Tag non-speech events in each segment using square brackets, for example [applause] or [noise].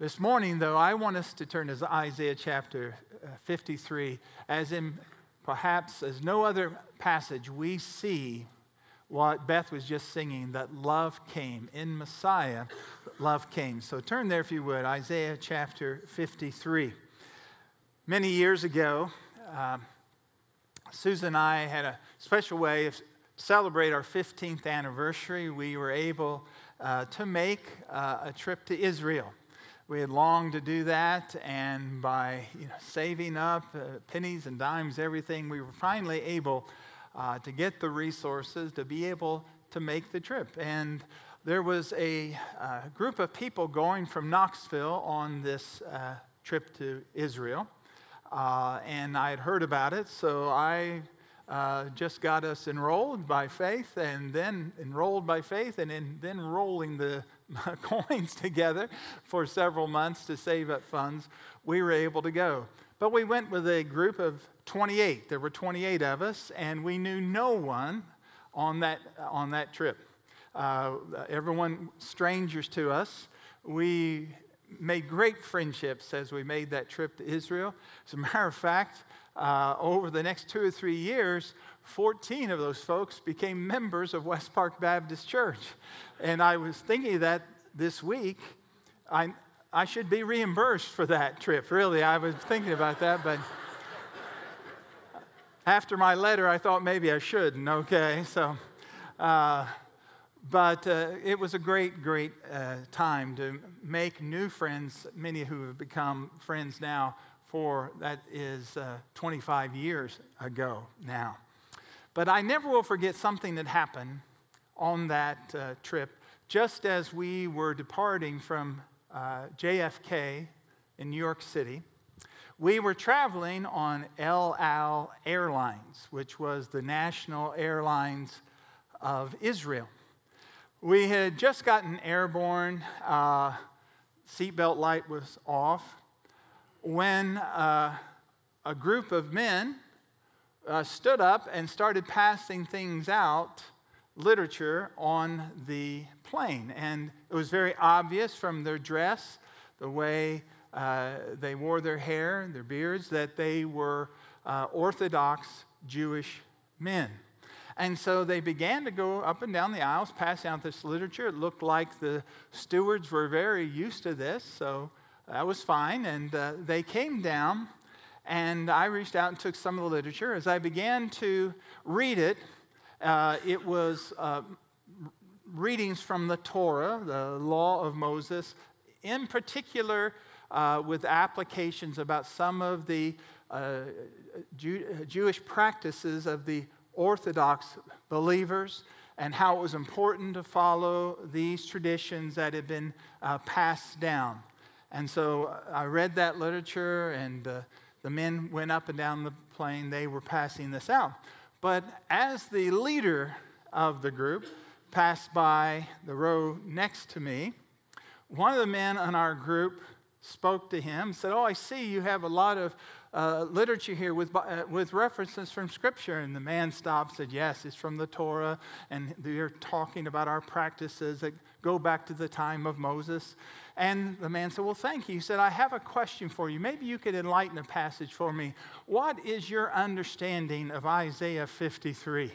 This morning, though, I want us to turn to Isaiah chapter uh, 53. As in perhaps as no other passage, we see what Beth was just singing that love came. In Messiah, love came. So turn there, if you would, Isaiah chapter 53. Many years ago, um, Susan and I had a special way of celebrate our 15th anniversary. We were able uh, to make uh, a trip to Israel. We had longed to do that, and by you know, saving up uh, pennies and dimes, everything, we were finally able uh, to get the resources to be able to make the trip. And there was a uh, group of people going from Knoxville on this uh, trip to Israel, uh, and I had heard about it, so I uh, just got us enrolled by faith and then enrolled by faith and in, then rolling the [laughs] coins together for several months to save up funds, we were able to go. But we went with a group of 28. There were 28 of us, and we knew no one on that, on that trip. Uh, everyone strangers to us. We made great friendships as we made that trip to Israel. As a matter of fact, uh, over the next two or three years, 14 of those folks became members of West Park Baptist Church. And I was thinking that this week, I, I should be reimbursed for that trip. Really, I was thinking about that, but after my letter, I thought maybe I shouldn't, okay? So, uh, but uh, it was a great, great uh, time to make new friends, many who have become friends now for that is uh, 25 years ago now. But I never will forget something that happened on that uh, trip just as we were departing from uh, JFK in New York City. We were traveling on El Al Airlines, which was the national airlines of Israel. We had just gotten airborne, uh, seatbelt light was off, when uh, a group of men uh, stood up and started passing things out, literature, on the plane. And it was very obvious from their dress, the way uh, they wore their hair, and their beards, that they were uh, Orthodox Jewish men. And so they began to go up and down the aisles, passing out this literature. It looked like the stewards were very used to this, so that was fine. And uh, they came down, and I reached out and took some of the literature. As I began to read it, uh, it was uh, readings from the Torah, the law of Moses, in particular uh, with applications about some of the uh, Jew- Jewish practices of the Orthodox believers and how it was important to follow these traditions that had been uh, passed down. And so uh, I read that literature, and uh, the men went up and down the plane. They were passing this out. But as the leader of the group passed by the row next to me, one of the men in our group spoke to him, said, Oh, I see you have a lot of uh, literature here with, uh, with references from Scripture. And the man stopped said, Yes, it's from the Torah, and they're talking about our practices that go back to the time of Moses. And the man said, Well, thank you. He said, I have a question for you. Maybe you could enlighten a passage for me. What is your understanding of Isaiah 53?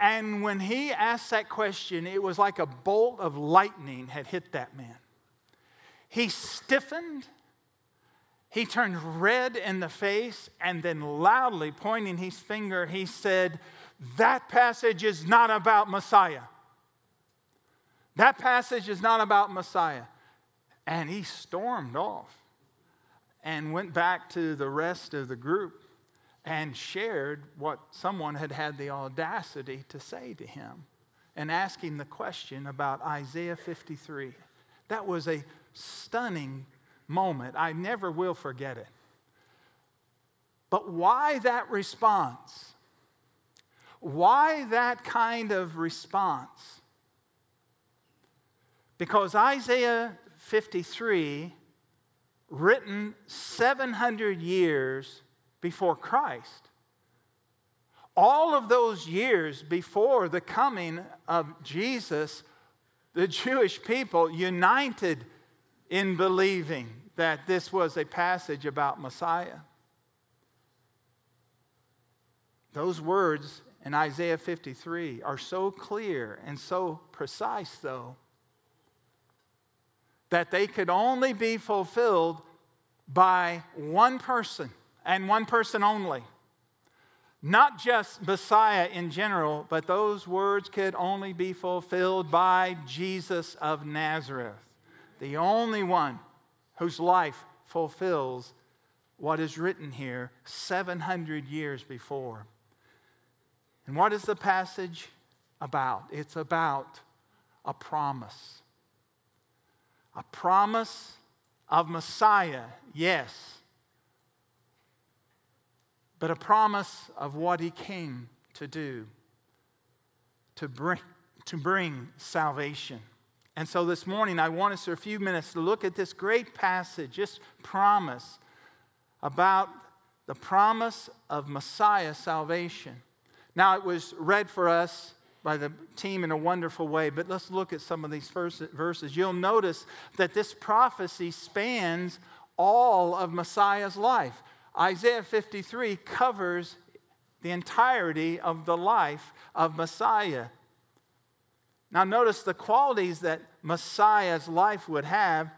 And when he asked that question, it was like a bolt of lightning had hit that man. He stiffened, he turned red in the face, and then loudly pointing his finger, he said, That passage is not about Messiah. That passage is not about Messiah. And he stormed off and went back to the rest of the group and shared what someone had had the audacity to say to him and asking the question about Isaiah 53. That was a stunning moment. I never will forget it. But why that response? Why that kind of response? Because Isaiah 53, written 700 years before Christ, all of those years before the coming of Jesus, the Jewish people united in believing that this was a passage about Messiah. Those words in Isaiah 53 are so clear and so precise, though, that they could only be fulfilled by one person and one person only. Not just Messiah in general, but those words could only be fulfilled by Jesus of Nazareth, the only one whose life fulfills what is written here 700 years before. And what is the passage about? It's about a promise. A promise of Messiah, yes, but a promise of what he came to do to bring, to bring salvation. And so this morning, I want us for a few minutes to look at this great passage, this promise about the promise of Messiah salvation. Now, it was read for us by the team in a wonderful way, but let's look at some of these verses. You'll notice that this prophecy spans all of Messiah's life. Isaiah 53 covers the entirety of the life of Messiah. Now, notice the qualities that Messiah's life would have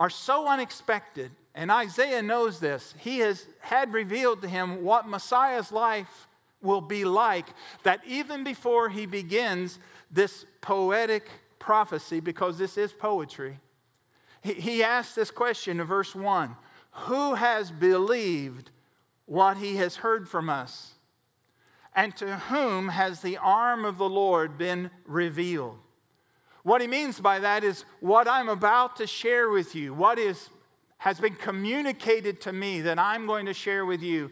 are so unexpected, and Isaiah knows this. He has had revealed to him what Messiah's life will be like that even before he begins this poetic prophecy, because this is poetry, he, he asks this question in verse 1 Who has believed what he has heard from us? And to whom has the arm of the Lord been revealed? What he means by that is what I'm about to share with you, what is, has been communicated to me that I'm going to share with you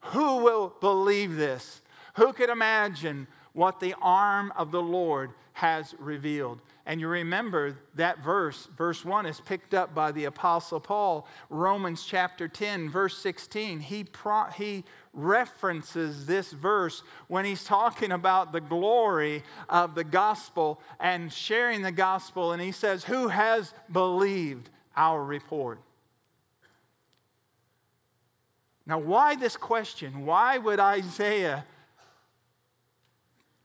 who will believe this? Who could imagine what the arm of the Lord has revealed? And you remember that verse, verse 1 is picked up by the Apostle Paul, Romans chapter 10, verse 16. He, pro- he references this verse when he's talking about the glory of the gospel and sharing the gospel. And he says, Who has believed our report? Now, why this question? Why would Isaiah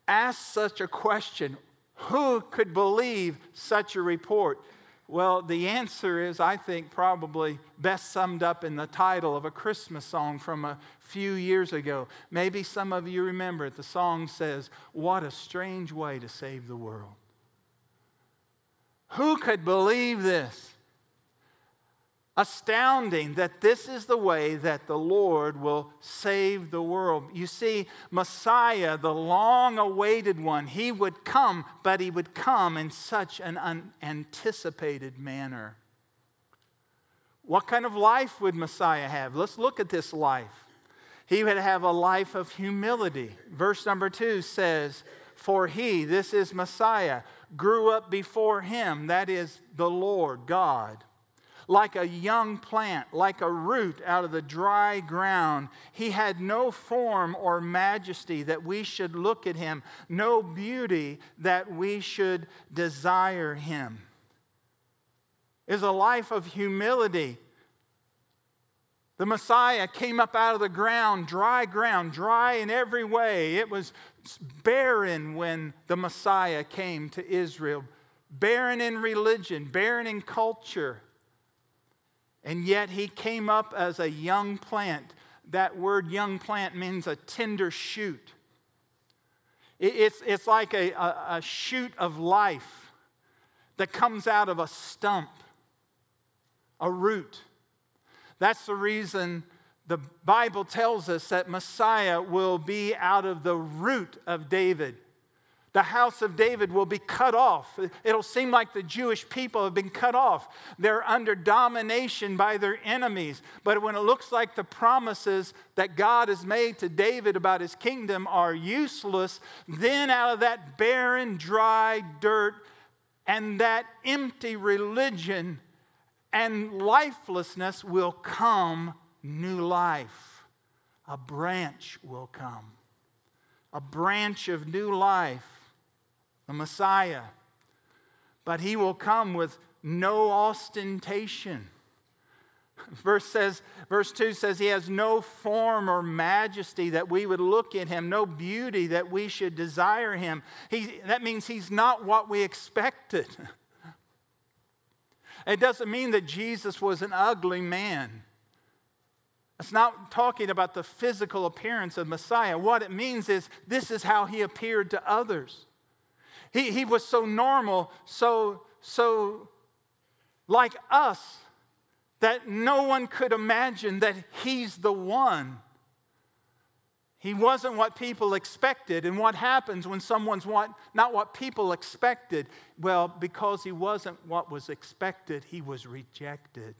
ask such a question? Who could believe such a report? Well, the answer is, I think, probably best summed up in the title of a Christmas song from a few years ago. Maybe some of you remember it. The song says, What a strange way to save the world. Who could believe this? Astounding that this is the way that the Lord will save the world. You see, Messiah, the long awaited one, he would come, but he would come in such an unanticipated manner. What kind of life would Messiah have? Let's look at this life. He would have a life of humility. Verse number two says, For he, this is Messiah, grew up before him, that is the Lord God like a young plant, like a root out of the dry ground. He had no form or majesty that we should look at him, no beauty that we should desire him. Is a life of humility. The Messiah came up out of the ground, dry ground, dry in every way. It was barren when the Messiah came to Israel, barren in religion, barren in culture. And yet he came up as a young plant. That word young plant means a tender shoot. It's, it's like a, a, a shoot of life that comes out of a stump, a root. That's the reason the Bible tells us that Messiah will be out of the root of David the house of David will be cut off. It'll seem like the Jewish people have been cut off. They're under domination by their enemies. But when it looks like the promises that God has made to David about his kingdom are useless, then out of that barren, dry dirt and that empty religion and lifelessness will come new life. A branch will come, a branch of new life the Messiah. But he will come with no ostentation. Verse says, verse 2 says, He has no form or majesty that we would look at him, no beauty that we should desire him. He, that means he's not what we expected. [laughs] It doesn't mean that Jesus was an ugly man. It's not talking about the physical appearance of Messiah. What it means is this is how he appeared to others. He, he was so normal, so, so like us that no one could imagine that he's the one. He wasn't what people expected. And what happens when someone's what, not what people expected? Well, because he wasn't what was expected, he was rejected.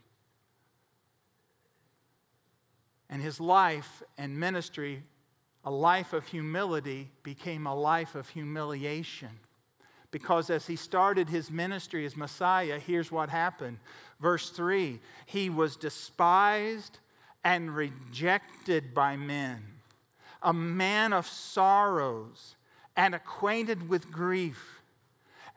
And his life and ministry, a life of humility, became a life of humiliation. Because as he started his ministry as Messiah, here's what happened. Verse 3 He was despised and rejected by men, a man of sorrows and acquainted with grief.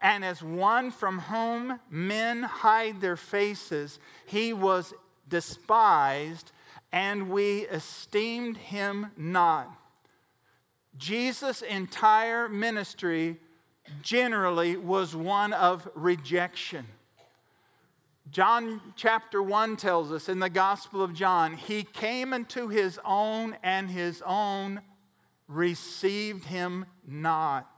And as one from whom men hide their faces, he was despised, and we esteemed him not. Jesus' entire ministry generally was one of rejection. John chapter 1 tells us in the Gospel of John, he came into his own, and his own received him not.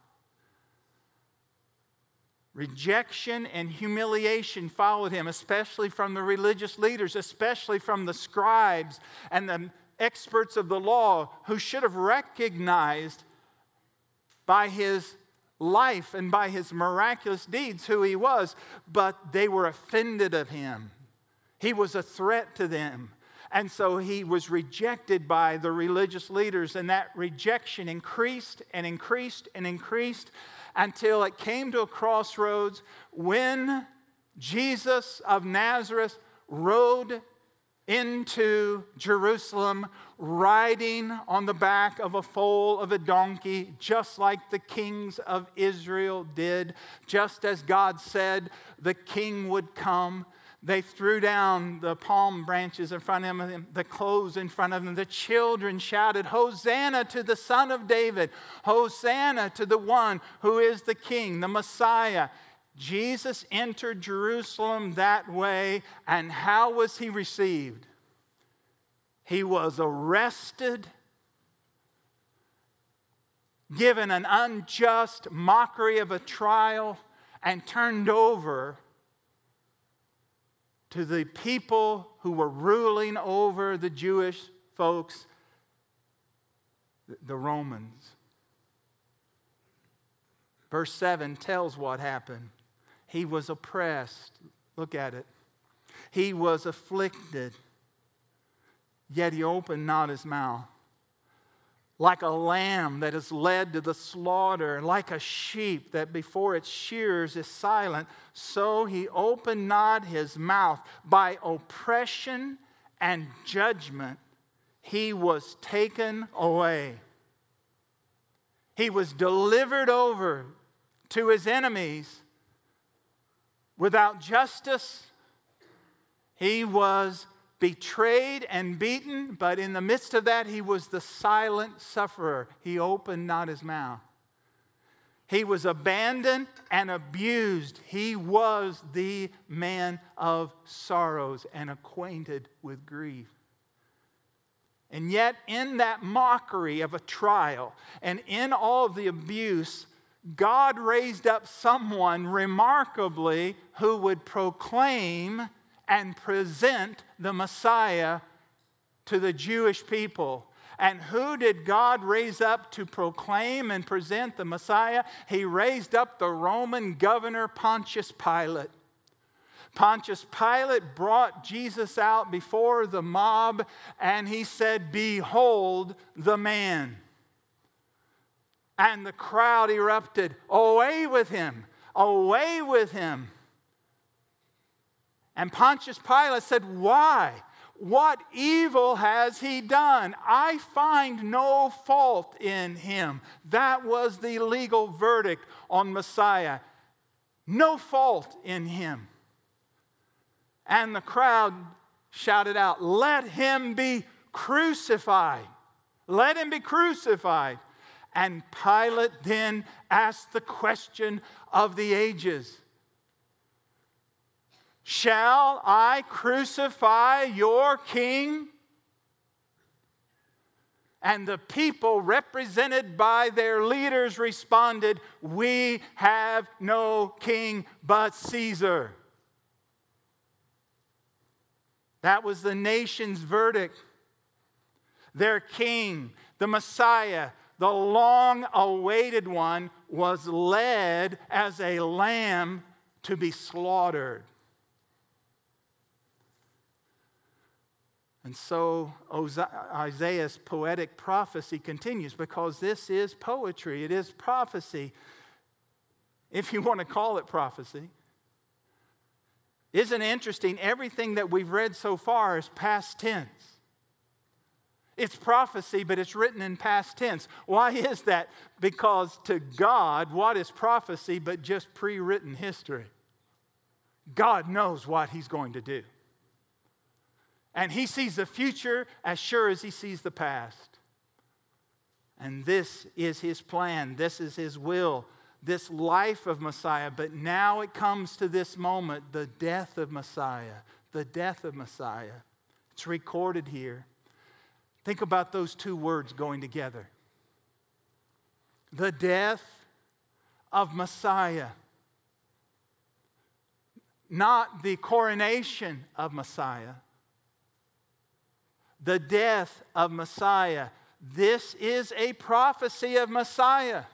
Rejection and humiliation followed him, especially from the religious leaders, especially from the scribes and the experts of the law who should have recognized by his life and by his miraculous deeds who he was, but they were offended of him. He was a threat to them. And so he was rejected by the religious leaders, and that rejection increased and increased and increased until it came to a crossroads when Jesus of Nazareth rode into Jerusalem riding on the back of a foal of a donkey, just like the kings of Israel did, just as God said the king would come. They threw down the palm branches in front of him, the clothes in front of him. The children shouted, Hosanna to the Son of David! Hosanna to the one who is the King, the Messiah. Jesus entered Jerusalem that way, and how was he received? He was arrested, given an unjust mockery of a trial, and turned over to the people who were ruling over the Jewish folks, the Romans. Verse 7 tells what happened. He was oppressed. Look at it. He was afflicted yet he opened not his mouth. Like a lamb that is led to the slaughter, like a sheep that before its shears is silent, so he opened not his mouth. By oppression and judgment, he was taken away. He was delivered over to his enemies without justice. He was betrayed and beaten, but in the midst of that, he was the silent sufferer. He opened not his mouth. He was abandoned and abused. He was the man of sorrows and acquainted with grief. And yet, in that mockery of a trial and in all of the abuse, God raised up someone remarkably who would proclaim and present the Messiah to the Jewish people. And who did God raise up to proclaim and present the Messiah? He raised up the Roman governor Pontius Pilate. Pontius Pilate brought Jesus out before the mob and he said, Behold the man. And the crowd erupted, Away with him! Away with him! And Pontius Pilate said, Why? What evil has he done? I find no fault in him. That was the legal verdict on Messiah. No fault in him. And the crowd shouted out, Let him be crucified. Let him be crucified. And Pilate then asked the question of the ages Shall I crucify your king? And the people, represented by their leaders, responded, We have no king but Caesar. That was the nation's verdict. Their king, the Messiah, the long awaited one, was led as a lamb to be slaughtered. And so Isaiah's poetic prophecy continues because this is poetry, it is prophecy, if you want to call it prophecy. Isn't it interesting? Everything that we've read so far is past tense. It's prophecy, but it's written in past tense. Why is that? Because to God, what is prophecy but just pre written history? God knows what He's going to do. And He sees the future as sure as He sees the past. And this is His plan, this is His will this life of Messiah, but now it comes to this moment the death of Messiah. The death of Messiah. It's recorded here. Think about those two words going together the death of Messiah. Not the coronation of Messiah, the death of Messiah. This is a prophecy of Messiah.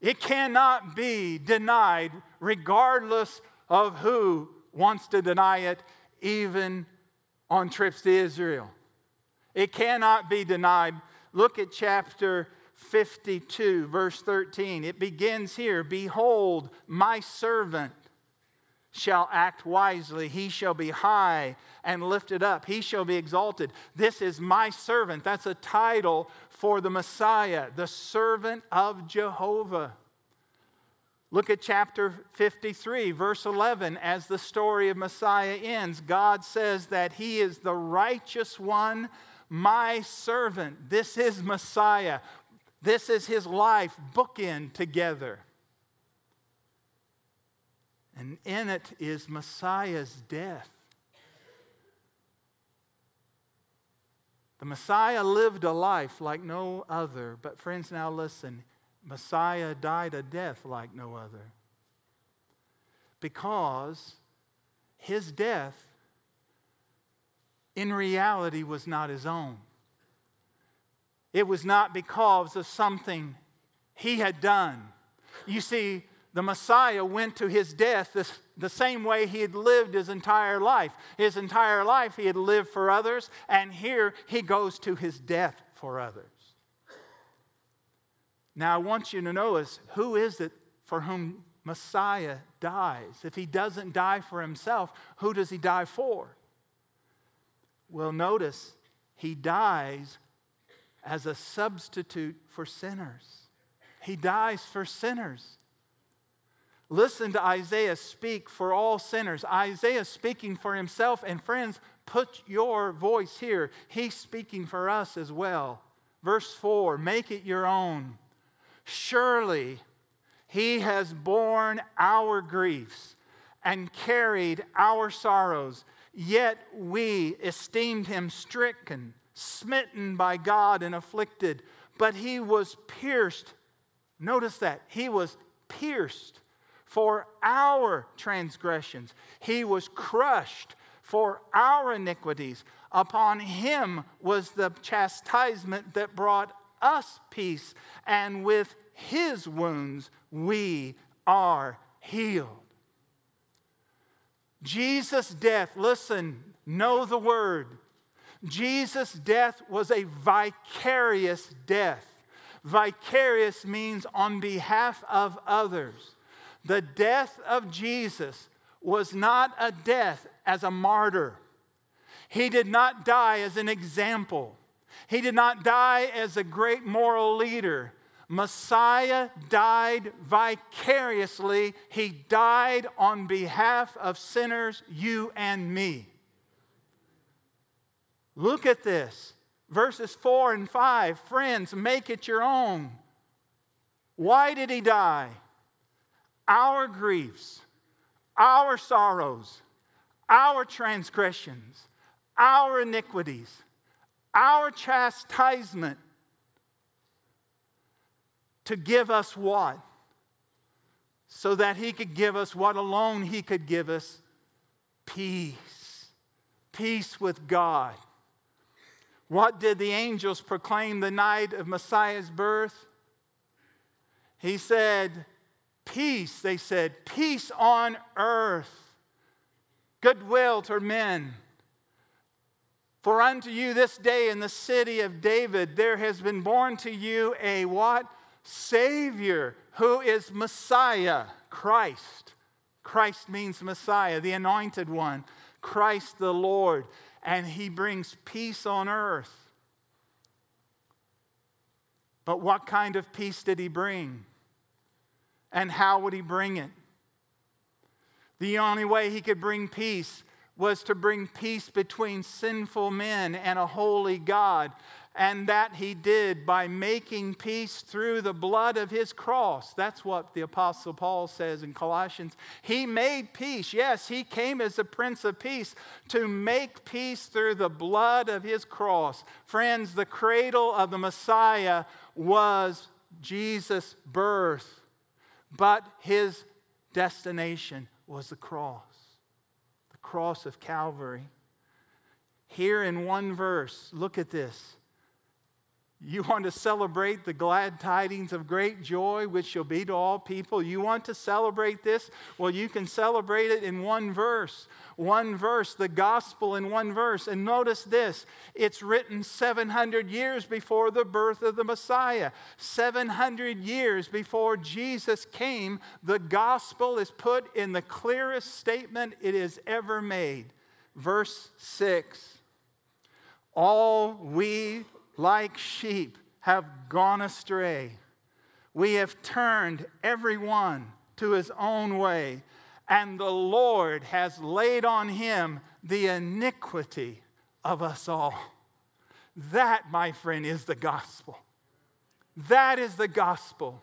It cannot be denied, regardless of who wants to deny it, even on trips to Israel. It cannot be denied. Look at chapter 52, verse 13. It begins here Behold, my servant shall act wisely. He shall be high and lifted up. He shall be exalted. This is my servant. That's a title for the Messiah, the servant of Jehovah. Look at chapter 53, verse 11. As the story of Messiah ends, God says that He is the righteous one, my servant. This is Messiah. This is His life, bookend together. And in it is Messiah's death. The Messiah lived a life like no other. But, friends, now listen. Messiah died a death like no other. Because his death, in reality, was not his own. It was not because of something he had done. You see, the Messiah went to his death the, the same way he had lived his entire life. His entire life he had lived for others, and here he goes to his death for others. Now, I want you to know is who is it for whom Messiah dies? If he doesn't die for himself, who does he die for? Well, notice he dies as a substitute for sinners. He dies for sinners. Listen to Isaiah speak for all sinners. Isaiah speaking for himself, and friends, put your voice here. He's speaking for us as well. Verse 4 Make it your own. Surely he has borne our griefs and carried our sorrows, yet we esteemed him stricken, smitten by God, and afflicted. But he was pierced. Notice that. He was pierced for our transgressions. He was crushed for our iniquities. Upon him was the chastisement that brought us peace, and with his wounds we are healed. Jesus' death, listen, know the word. Jesus' death was a vicarious death. Vicarious means on behalf of others. The death of Jesus was not a death as a martyr. He did not die as an example. He did not die as a great moral leader, Messiah died vicariously. He died on behalf of sinners, you and me. Look at this. Verses 4 and 5. Friends, make it your own. Why did he die? Our griefs, our sorrows, our transgressions, our iniquities, our chastisement to give us what? So that he could give us what alone he could give us peace. Peace with God. What did the angels proclaim the night of Messiah's birth? He said, Peace, they said, peace on earth, goodwill toward men. For unto you this day in the city of David there has been born to you a what? Savior, who is Messiah, Christ. Christ means Messiah, the anointed one, Christ the Lord, and he brings peace on earth. But what kind of peace did he bring? And how would he bring it? The only way he could bring peace was to bring peace between sinful men and a holy God. And that he did by making peace through the blood of his cross. That's what the Apostle Paul says in Colossians. He made peace. Yes, he came as a Prince of Peace to make peace through the blood of his cross. Friends, the cradle of the Messiah was Jesus' birth, but his destination was the cross the cross of Calvary. Here in one verse, look at this. You want to celebrate the glad tidings of great joy, which shall be to all people. You want to celebrate this? Well, you can celebrate it in one verse. One verse, the gospel in one verse. And notice this it's written 700 years before the birth of the Messiah. 700 years before Jesus came, the gospel is put in the clearest statement it is ever made. Verse 6 All we like sheep, have gone astray. We have turned every one to his own way, and the Lord has laid on him the iniquity of us all. That, my friend, is the gospel. That is the gospel.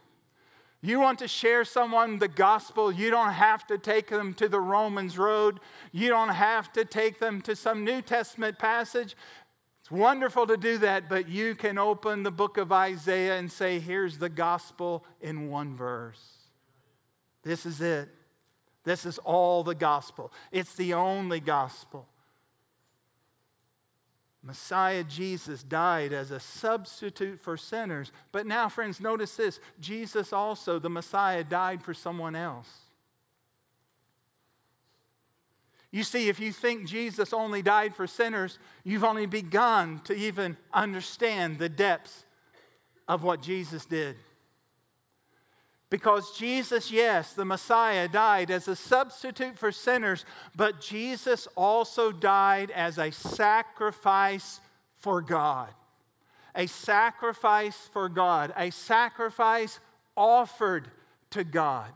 You want to share someone the gospel, you don't have to take them to the Romans road. You don't have to take them to some New Testament passage. It's wonderful to do that, but you can open the book of Isaiah and say, here's the gospel in one verse. This is it. This is all the gospel. It's the only gospel. Messiah Jesus died as a substitute for sinners. But now, friends, notice this Jesus also, the Messiah, died for someone else. You see, if you think Jesus only died for sinners, you've only begun to even understand the depths of what Jesus did. Because Jesus, yes, the Messiah, died as a substitute for sinners, but Jesus also died as a sacrifice for God. A sacrifice for God, a sacrifice offered to God.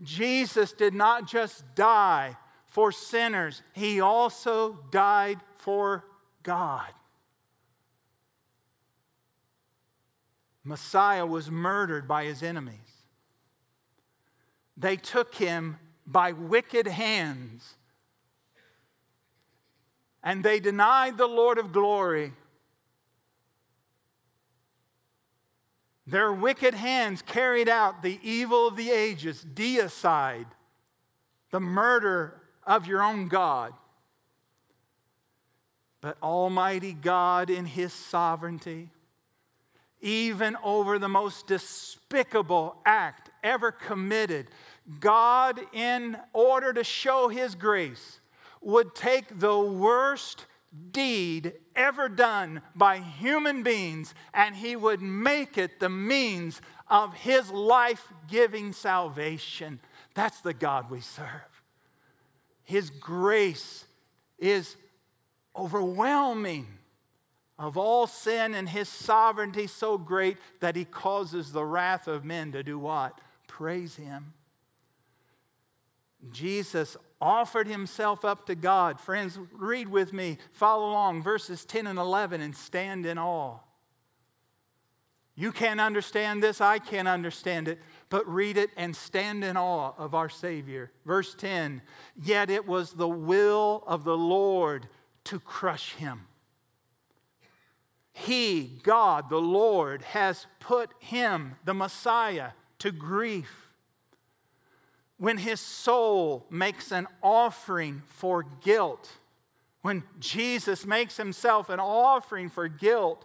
Jesus did not just die for sinners, he also died for God. Messiah was murdered by his enemies. They took him by wicked hands and they denied the Lord of glory. Their wicked hands carried out the evil of the ages, deicide, the murder of your own God. But Almighty God, in His sovereignty, even over the most despicable act ever committed, God, in order to show His grace, would take the worst deed ever done by human beings and He would make it the means of His life giving salvation. That's the God we serve. His grace is overwhelming of all sin and his sovereignty so great that he causes the wrath of men to do what? Praise him. Jesus offered himself up to God. Friends, read with me, follow along verses 10 and 11 and stand in awe. You can't understand this, I can't understand it, but read it and stand in awe of our Savior. Verse 10 Yet it was the will of the Lord to crush him. He, God, the Lord, has put him, the Messiah, to grief. When his soul makes an offering for guilt, when Jesus makes himself an offering for guilt,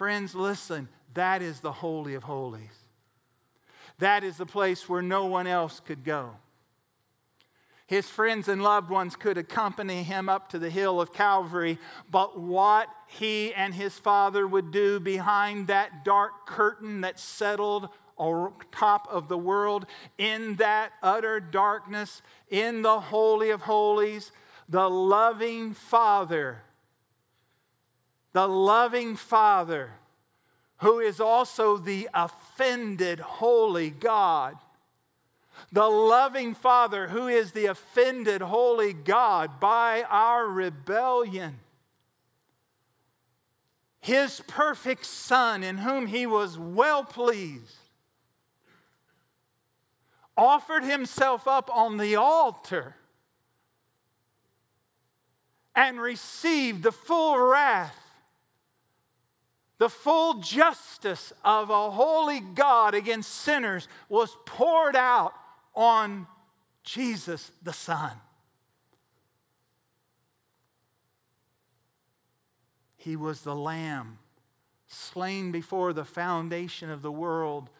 Friends, listen, that is the Holy of Holies. That is the place where no one else could go. His friends and loved ones could accompany him up to the hill of Calvary, but what he and his father would do behind that dark curtain that settled on top of the world, in that utter darkness, in the Holy of Holies, the loving Father the loving Father, who is also the offended holy God. The loving Father, who is the offended holy God by our rebellion. His perfect Son, in whom he was well pleased, offered himself up on the altar and received the full wrath the full justice of a holy God against sinners was poured out on Jesus the Son. He was the Lamb slain before the foundation of the world.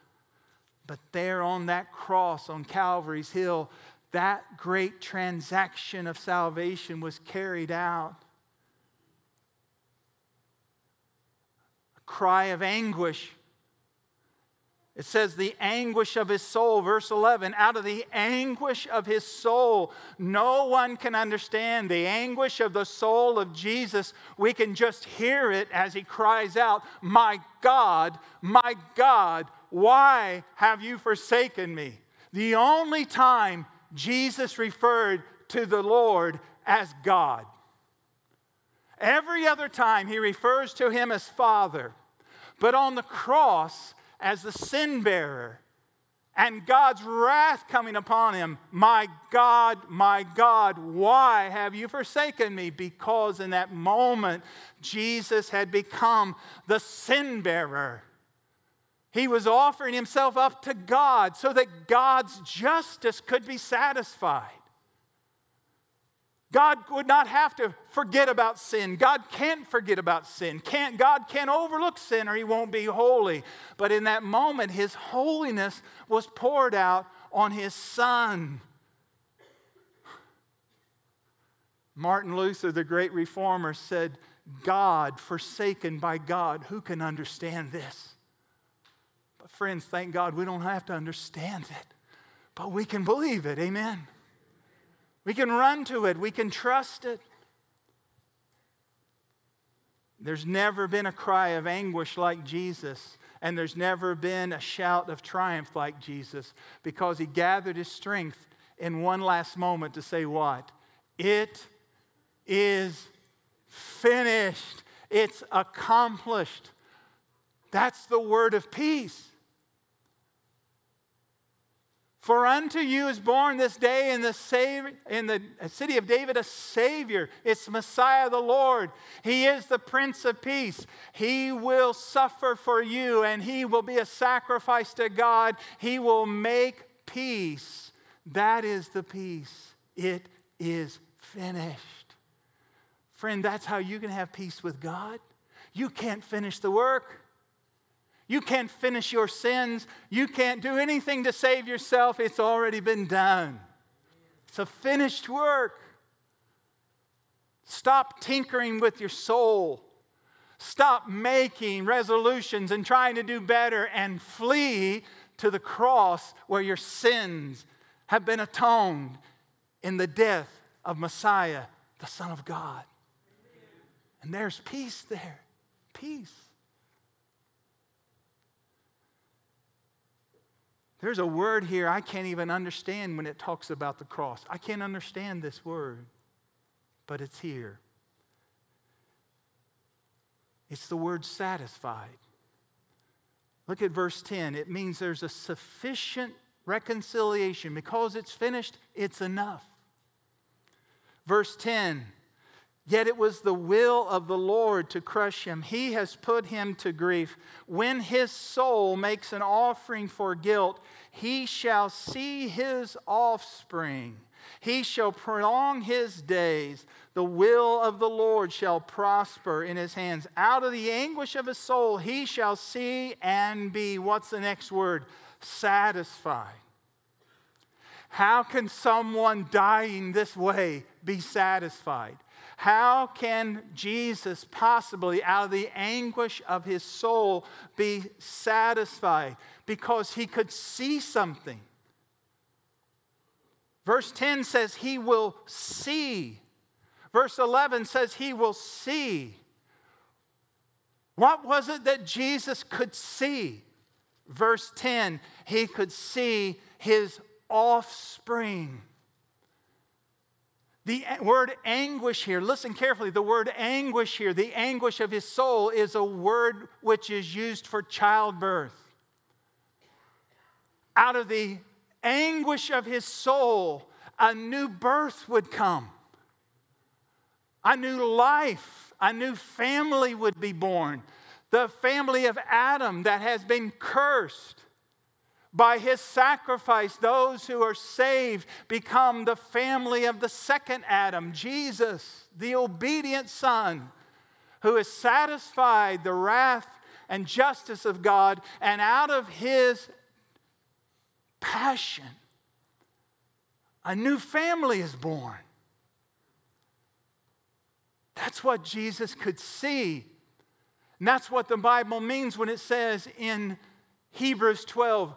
But there on that cross on Calvary's Hill, that great transaction of salvation was carried out. Cry of anguish. It says, the anguish of his soul, verse 11, out of the anguish of his soul, no one can understand the anguish of the soul of Jesus. We can just hear it as he cries out, My God, my God, why have you forsaken me? The only time Jesus referred to the Lord as God. Every other time he refers to him as Father but on the cross as the sin bearer and God's wrath coming upon him. My God, my God, why have you forsaken me? Because in that moment, Jesus had become the sin bearer. He was offering himself up to God so that God's justice could be satisfied. God would not have to forget about sin. God can't forget about sin. Can't, God can't overlook sin or he won't be holy. But in that moment, his holiness was poured out on his son. Martin Luther, the great reformer, said, God forsaken by God, who can understand this? But, friends, thank God we don't have to understand it, but we can believe it. Amen. We can run to it, we can trust it. There's never been a cry of anguish like Jesus, and there's never been a shout of triumph like Jesus because he gathered his strength in one last moment to say, What? It is finished, it's accomplished. That's the word of peace. For unto you is born this day in the, in the city of David a Savior. It's Messiah the Lord. He is the Prince of Peace. He will suffer for you and he will be a sacrifice to God. He will make peace. That is the peace. It is finished. Friend, that's how you can have peace with God. You can't finish the work. You can't finish your sins. You can't do anything to save yourself. It's already been done. It's a finished work. Stop tinkering with your soul. Stop making resolutions and trying to do better and flee to the cross where your sins have been atoned in the death of Messiah, the Son of God. And there's peace there. Peace. There's a word here I can't even understand when it talks about the cross. I can't understand this word, but it's here. It's the word satisfied. Look at verse 10. It means there's a sufficient reconciliation. Because it's finished, it's enough. Verse 10 Yet it was the will of the Lord to crush him. He has put him to grief. When his soul makes an offering for guilt, he shall see his offspring. He shall prolong his days. The will of the Lord shall prosper in his hands. Out of the anguish of his soul, he shall see and be. What's the next word? Satisfied. How can someone dying this way be satisfied? How can Jesus possibly, out of the anguish of his soul, be satisfied? Because he could see something. Verse 10 says he will see. Verse 11 says he will see. What was it that Jesus could see? Verse 10 he could see his offspring. The word anguish here, listen carefully, the word anguish here, the anguish of his soul, is a word which is used for childbirth. Out of the anguish of his soul, a new birth would come, a new life, a new family would be born. The family of Adam that has been cursed by his sacrifice, those who are saved become the family of the second Adam, Jesus, the obedient Son, who has satisfied the wrath and justice of God, and out of his passion, a new family is born. That's what Jesus could see. And that's what the Bible means when it says in Hebrews 12,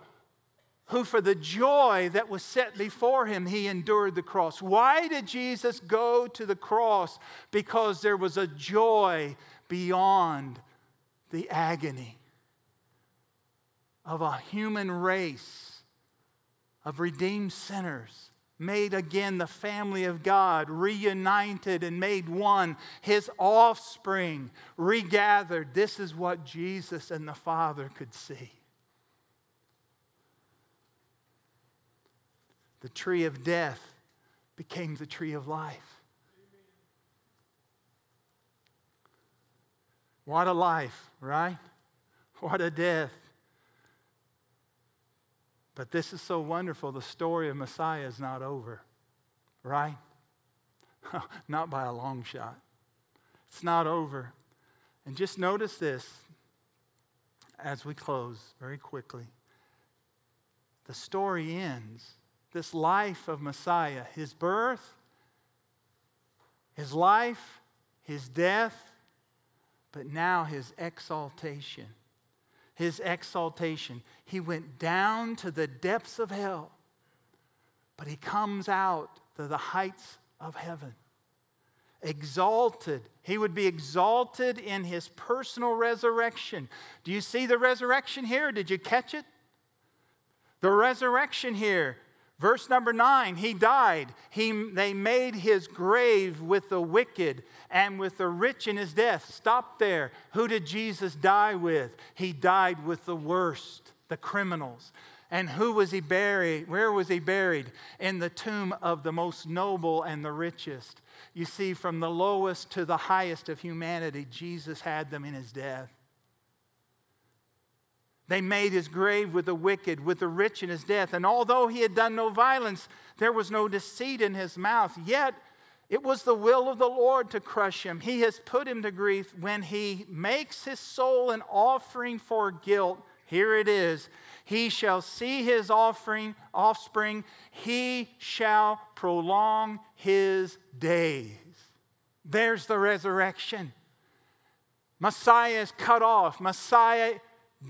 who for the joy that was set before him, he endured the cross. Why did Jesus go to the cross? Because there was a joy beyond the agony of a human race of redeemed sinners, made again the family of God, reunited and made one, his offspring regathered. This is what Jesus and the Father could see. The tree of death became the tree of life. What a life, right? What a death. But this is so wonderful. The story of Messiah is not over, right? [laughs] not by a long shot. It's not over. And just notice this as we close very quickly. The story ends this life of Messiah his birth, his life, his death, but now his exaltation. His exaltation. He went down to the depths of hell, but he comes out to the heights of heaven. Exalted. He would be exalted in his personal resurrection. Do you see the resurrection here? Did you catch it? The resurrection here Verse number nine, he died. He, they made his grave with the wicked and with the rich in his death. Stop there. Who did Jesus die with? He died with the worst, the criminals. And who was he buried? Where was he buried? In the tomb of the most noble and the richest. You see, from the lowest to the highest of humanity, Jesus had them in his death. They made his grave with the wicked, with the rich in his death. And although he had done no violence, there was no deceit in his mouth. Yet It was the will of the Lord to crush him. He has put him to grief when he makes his soul an offering for guilt. Here it is. He shall see his offering, offspring. He shall prolong his days. There's the resurrection. Messiah is cut off. Messiah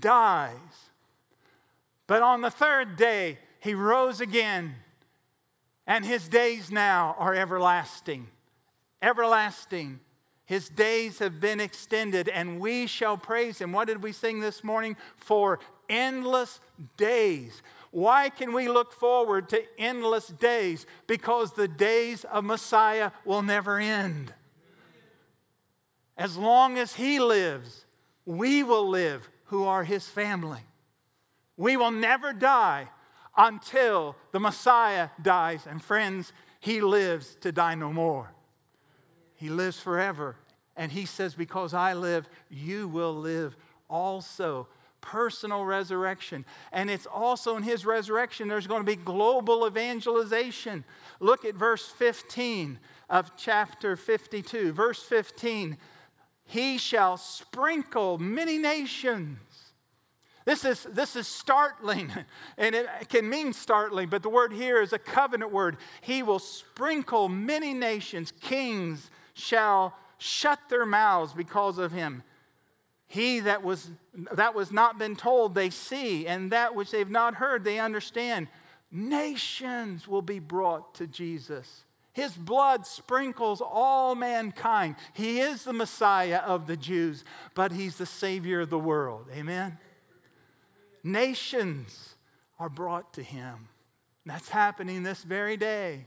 dies. But on the third day, he rose again and his days now are everlasting. Everlasting. His days have been extended, and we shall praise him. What did we sing this morning? For endless days. Why can we look forward to endless days? Because the days of Messiah will never end. As long as he lives, we will live who are his family. We will never die until the Messiah dies. And friends, he lives to die no more. He lives forever. And he says, Because I live, you will live also. Personal resurrection. And it's also in his resurrection, there's going to be global evangelization. Look at verse 15 of chapter 52. Verse 15 He shall sprinkle many nations this is, this is startling, [laughs] and it can mean startling, but the word here is a covenant word. He will sprinkle many nations, kings shall shut their mouths because of him. He that was, that was not been told, they see, and that which they've not heard, they understand. Nations will be brought to Jesus. His blood sprinkles all mankind. He is the Messiah of the Jews, but he's the Savior of the world. Amen? Nations are brought to him. That's happening this very day.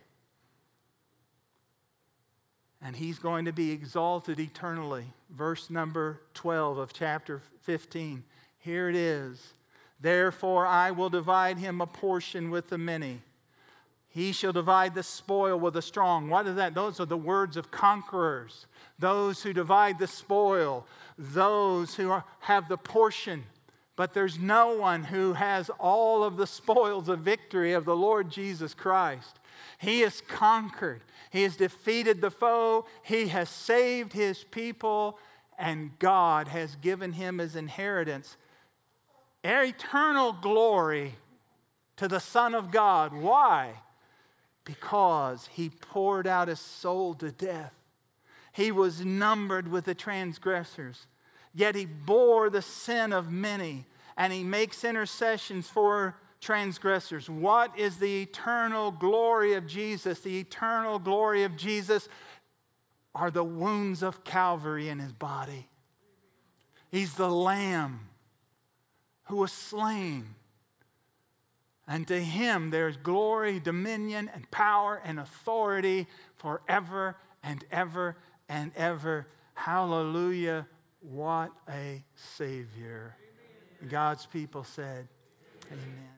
And he's going to be exalted eternally. Verse number 12 of chapter 15. Here it is. Therefore, I will divide him a portion with the many. He shall divide the spoil with the strong. What is that? Those are the words of conquerors. Those who divide the spoil, those who are, have the portion but there's no one who has all of the spoils of victory of the Lord Jesus Christ. He has conquered, He has defeated the foe, He has saved His people, and God has given Him His inheritance. Eternal glory to the Son of God. Why? Because He poured out His soul to death. He was numbered with the transgressors yet he bore the sin of many and he makes intercessions for transgressors. What is the eternal glory of Jesus? The eternal glory of Jesus are the wounds of Calvary in his body. He's the Lamb who was slain. And to him there's glory, dominion, and power and authority forever and ever and ever. Hallelujah. What a Savior. God's people said, Amen.